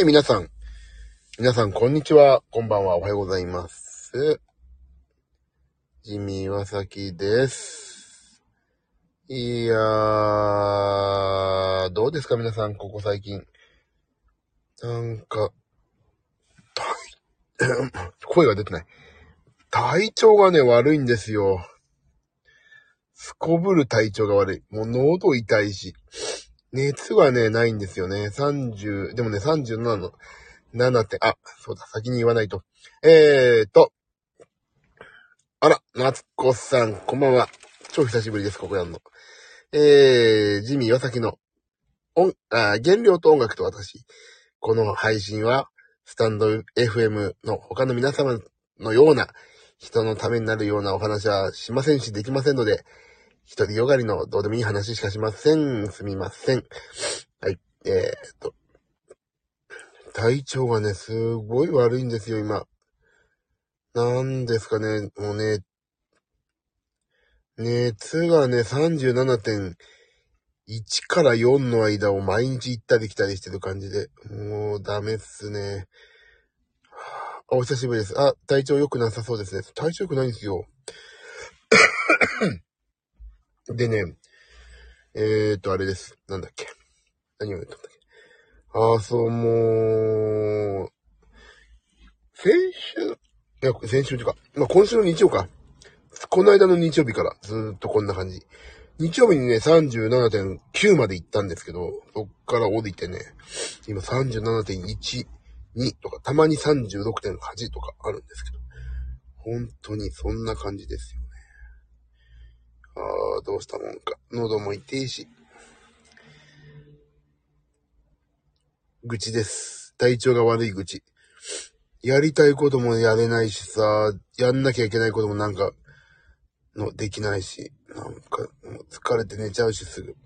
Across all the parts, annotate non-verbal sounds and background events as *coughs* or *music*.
い、皆さん。皆さん、こんにちは。こんばんは。おはようございます。ジミー・ワサキです。いやー、どうですか皆さん、ここ最近。なんか、*clears throat* 声が出てない。体調がね、悪いんですよ。すこぶる体調が悪い。もう喉痛いし。熱はね、ないんですよね。30、でもね、37の、7点、あ、そうだ、先に言わないと。えーと、あら、夏子さん、こんばんは。超久しぶりです、ここやんの。えー、ジミー岩崎の、音、あ、原料と音楽と私。この配信は、スタンド FM の他の皆様のような、人のためになるようなお話はしませんし、できませんので、一人よがりのどうでもいい話しかしません。すみません。はい。えー、っと。体調がね、すごい悪いんですよ、今。なんですかね、もうね、熱がね、37.1から4の間を毎日行ったり来たりしてる感じで、もうダメっすね。あお久しぶりです。あ、体調良くなさそうですね。体調良くないんですよ。でね、えーと、あれです。なんだっけ。何を言ったんだっけ。ああ、そう、もう、先週、いや、先週というか、まあ、今週の日曜か。この間の日曜日からずっとこんな感じ。日曜日にね、37.9まで行ったんですけど、そっから降りてね、今37.1、2とか、たまに36.8とかあるんですけど、本当にそんな感じですよ。ああ、どうしたもんか。喉も痛いし。愚痴です。体調が悪い愚痴。やりたいこともやれないしさ、やんなきゃいけないこともなんか、の、できないし、なんか、もう疲れて寝ちゃうしすぐ。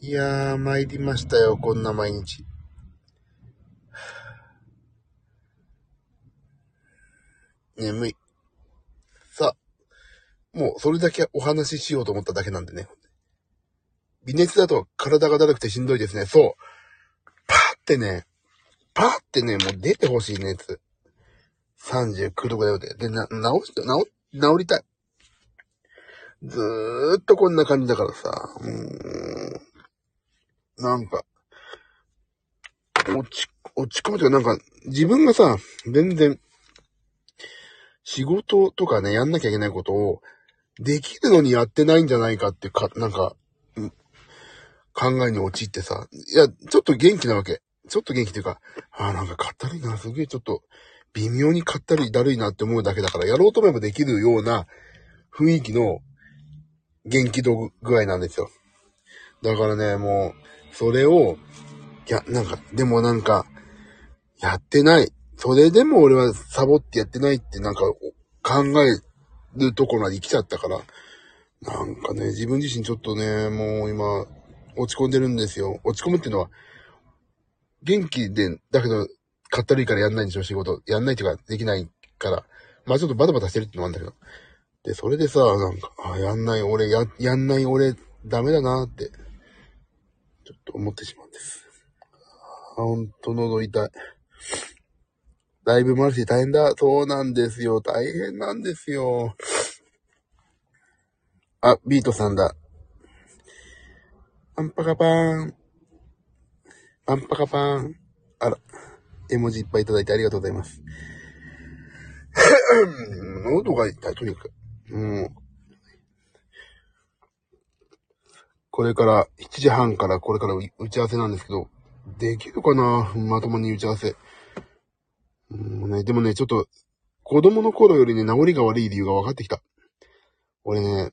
いやー、参りましたよ、こんな毎日。眠い。もうそれだけお話ししようと思っただけなんでね。微熱だと体がだるくてしんどいですね。そう。パーってね、パーってね、もう出てほしい熱。39度ぐらいで。で、な、治し、治、治りたい。ずーっとこんな感じだからさ、うーん。なんか、落ち、落ち込むというか、なんか、自分がさ、全然、仕事とかね、やんなきゃいけないことを、できるのにやってないんじゃないかってか、なんか、考えに陥ってさ、いや、ちょっと元気なわけ。ちょっと元気っていうか、ああ、なんかかったるいな、すげえちょっと、微妙にかったりだるいなって思うだけだから、やろうと思えばできるような雰囲気の元気度具合なんですよ。だからね、もう、それを、いや、なんか、でもなんか、やってない。それでも俺はサボってやってないってなんか考えるとこまで来ちゃったから、なんかね、自分自身ちょっとね、もう今、落ち込んでるんですよ。落ち込むっていうのは、元気で、だけど、かったるいからやんないんでしょ、仕事。やんないっていうか、できないから。まあちょっとバタバタしてるってのもあるんだけど。で、それでさ、なんか、あ、やんない俺、や、やんない俺、ダメだなって、ちょっと思ってしまうんです。あ、ほんと喉痛い。ライブもあるし大変だ。そうなんですよ。大変なんですよ。あ、ビートさんだ。パンパカパーン。パンパカパーン。あら、絵文字いっぱいいただいてありがとうございます。*coughs* 喉が痛い、とにかく。もう、これから、7時半からこれから打ち合わせなんですけど、できるかな？まともに打ち合わせ。うね、でもね、ちょっと、子供の頃よりね、治りが悪い理由が分かってきた。俺ね、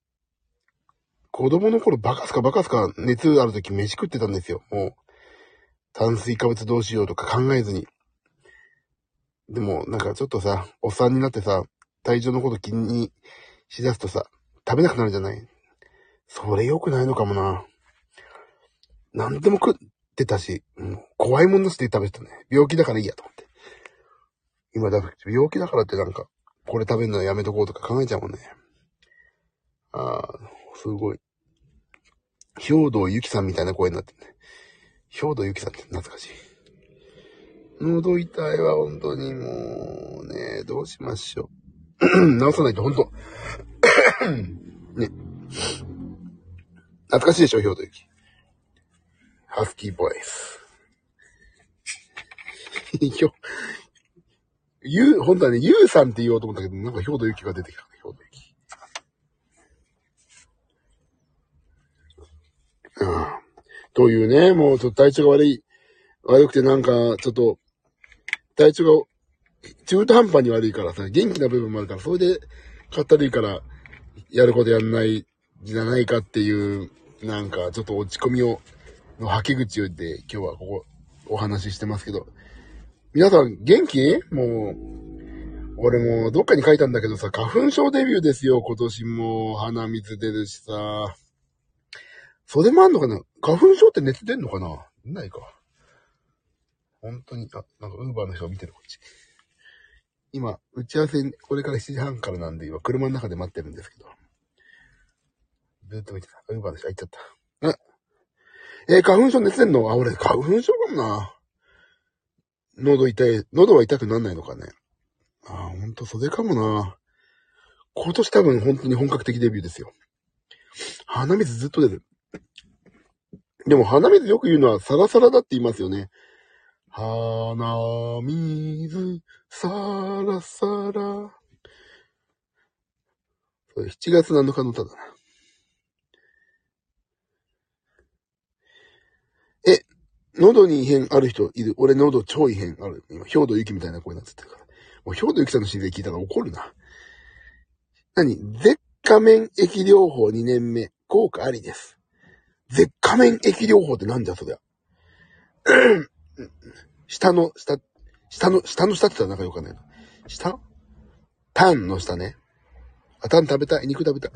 子供の頃バカすかバカすか熱ある時飯食ってたんですよ。もう、炭水化物どうしようとか考えずに。でも、なんかちょっとさ、おっさんになってさ、体調のこと気にしだすとさ、食べなくなるじゃないそれ良くないのかもな。何でも食ってたし、う怖いもんなしで食べてたね。病気だからいいやと思って。今だ、病気だからってなんか、これ食べるのやめとこうとか考えちゃうもんね。ああ、すごい。兵道ゆきさんみたいな声になってるね。兵道ゆきさんって懐かしい。喉痛いは本当にもうね、どうしましょう。*clears throat* 直さないと本当。*coughs* ね。懐かしいでしょ、兵と雪。ハスキーボイス。*laughs* ゆう、本当はね、ゆうさんって言おうと思ったけど、なんか兵と雪が出てきた。兵と雪。うん。というね、もうちょっと体調が悪い、悪くてなんか、ちょっと、体調が中途半端に悪いからさ、元気な部分もあるから、それで、かったるいから、やることやんないじゃないかっていう、なんか、ちょっと落ち込みを、の吐き口をで、今日はここ、お話ししてますけど。皆さん、元気？もう、俺もどっかに書いたんだけどさ、花粉症デビューですよ、今年も。鼻水出るしさ。それもあんのかな？花粉症って熱出んのかな？ないか。本当に、あ、なんかウーバーの人見てる、こっち。今、打ち合わせ、これから7時半からなんで、今、車の中で待ってるんですけど。ずっと見てた。ウーバーの人、入っちゃった。え、花粉症熱出んの？あ、俺、花粉症かもな。喉痛い、喉は痛くなんないのかね。ああ、ほんと、それかもな。今年多分本当に本格的デビューですよ。鼻水ずっと出る。でも鼻水よく言うのはサラサラだって言いますよね。鼻水、さらさら。7月7日の歌だな。え、喉に異変ある人いる俺喉超異変ある。今、兵道ゆきみたいな声になってるから。もう兵道ゆきさんの知り合い聞いたら怒るな。何？舌下面液療法2年目。効果ありです。舌下面液療法ってなんじゃそりゃ。*clears throat* 下の、下、下の、下の下って言ったらなんかよくわかんないな。下タンの下ね。あ、タン食べたい。肉食べたい。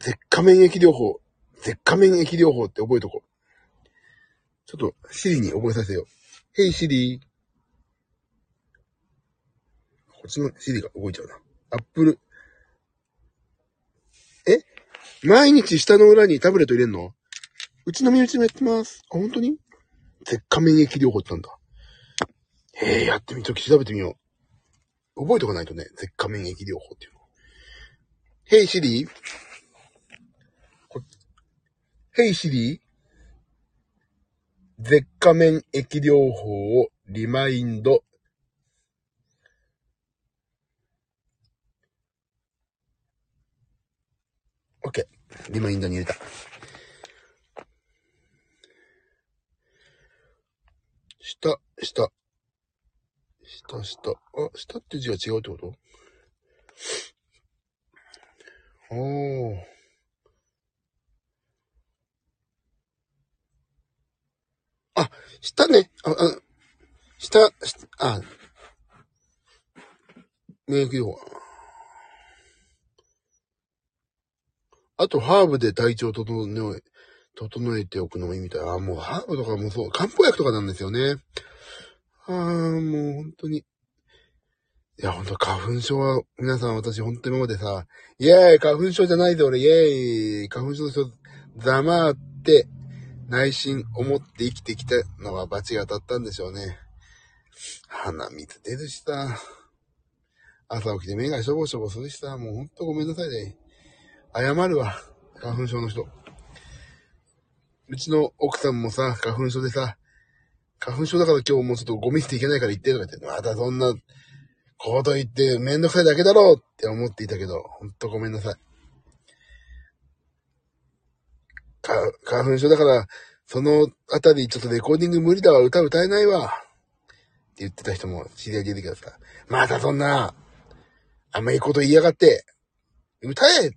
舌下面液療法。舌下面液療法って覚えとこう。ちょっと、シリに覚えさせよう。ヘイシリこっちのシリが動いちゃうな。アップル。え？毎日下の裏にタブレット入れんの？うちの身内もやってます。あ、本当に？舌下免疫療法ってなんだ。へえ、やってみとき調べてみよう。覚えとかないとね、舌下免疫療法っていうの。ヘイシリーヘイシリー舌下免疫療法をリマインド。オッケー。リマインドに入れた。下、下。下、下。あ、下って字が違うってこと？おー。あ、下ね。あ、あ、下、下、あ、免疫療法。あと、ハーブで体調を整え、整えておくのもいいみたい。あ、もうハーブとかもそう、漢方薬とかなんですよね。ああ、もう本当に。いや、本当花粉症は、皆さん私本当に今までさ、イェーイ花粉症じゃないで俺、イェーイ花粉症の人、ざまって、内心思って生きてきたのは罰が当たったんでしょうね。鼻水出るしさ、朝起きて目がしょぼしょぼするしさ、もうほんとごめんなさいね。謝るわ、花粉症の人。うちの奥さんもさ、花粉症でさ、花粉症だから今日もうちょっとゴミ捨ていけないから言ってとか言って、またそんなこと言ってめんどくさいだけだろうって思っていたけど、ほんとごめんなさい。か、花粉症だから、そのあたりちょっとレコーディング無理だわ、歌歌えないわ。って言ってた人も知り合い出てきたさ、またそんな、あんまいこと言いやがって、歌えっ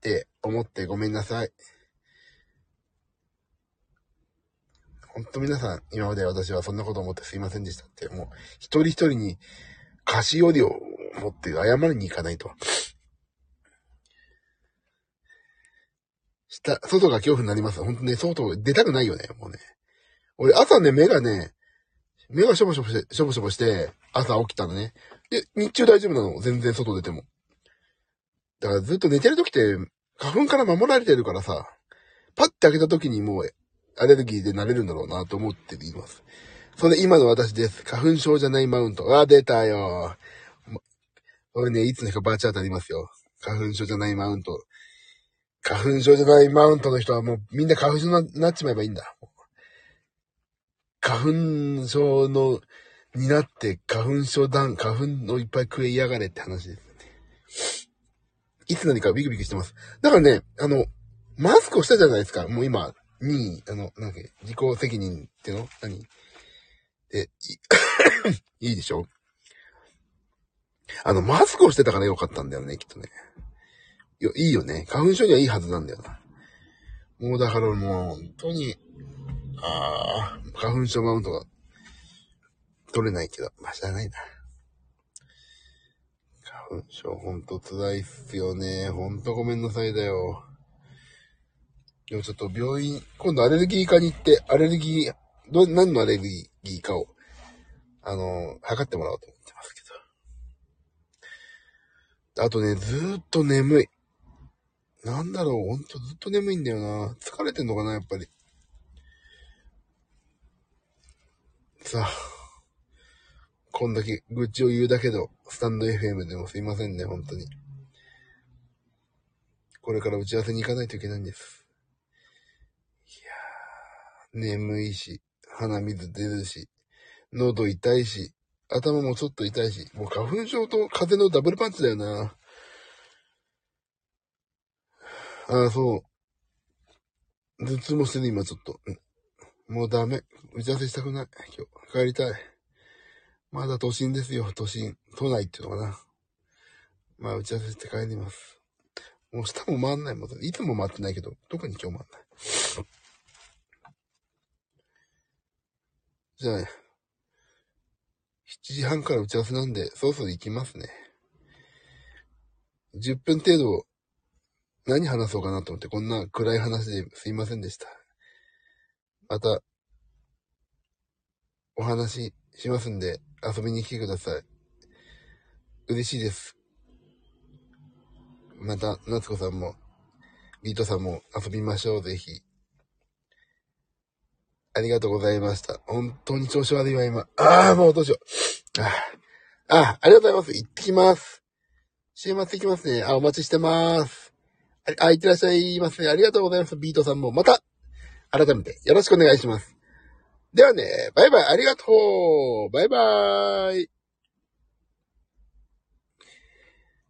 て思ってごめんなさい。ほんと皆さん、今まで私はそんなこと思ってすいませんでしたって、もう、一人一人に菓子折りを持って謝りに行かないと。下、外が恐怖になります。ほんとね、外出たくないよね、もうね。俺、朝ね、目がね、目がしょぼしょぼして、しょぼしょぼして、朝起きたのね。で、日中大丈夫なの。全然外出ても。だからずっと寝てる時って、花粉から守られてるからさ、パッて開けた時にもう、アレルギーでなれるんだろうなと思っています。それ今の私です。花粉症じゃないマウント。あ、出たよ。俺ね、いつの日かバーチャー当たりますよ。花粉症じゃないマウント。花粉症じゃないマウントの人はもうみんな花粉症になっちまえばいいんだ。花粉症の、になって花粉症団、花粉をいっぱい食えやがれって話ですね。いつ何かビクビクしてます。だからね、あの、マスクをしたじゃないですか。もう今、に、あの、なんだっけ、自己責任っての？何？え、い *coughs* いいでしょ？あの、マスクをしてたからよかったんだよね、きっとね。いや、いいよね。花粉症にはいいはずなんだよな。もうだからもう、本当に、ああ、花粉症マウントが取れないけど、まあ、しゃあないな。花粉症ほんと辛いっすよね。ほんとごめんなさいだよ。でもちょっと病院、今度アレルギー科に行って、アレルギー、ど、何のアレルギーかを、あの、測ってもらおうと思ってますけど。あとね、ずーっと眠い。なんだろう、ほんとずっと眠いんだよな。疲れてんのかな、やっぱり。さあ、こんだけ愚痴を言うだけど、スタンド FM でもすいませんね、本当に。これから打ち合わせに行かないといけないんです。いやー、眠いし、鼻水出るし、喉痛いし、頭もちょっと痛いし、もう花粉症と風邪のダブルパンチだよな。ああ、そう。頭痛もしてる今ちょっと。もうダメ。打ち合わせしたくない。今日。帰りたい。まだ都心ですよ。都心。都内っていうのかな。まあ打ち合わせして帰ります。もう下も回んないもん。いつも回ってないけど、特に今日回んない。じゃあ、ね7時半から打ち合わせなんで、そろそろ行きますね。10分程度、何話そうかなと思って、こんな暗い話ですいませんでした。また、お話しますんで、遊びに来てください。嬉しいです。また、夏子さんも、ビートさんも遊びましょう、ぜひ。ありがとうございました。本当に調子悪いわ、今。ああ、もうどうしよう。あ、あありがとうございます。行ってきます。週末行きますね。あ、お待ちしてます。あ、いってらっしゃいますね。ありがとうございます。ビートさんも。また、改めてよろしくお願いします。ではね、バイバイ、ありがとうバイバーイ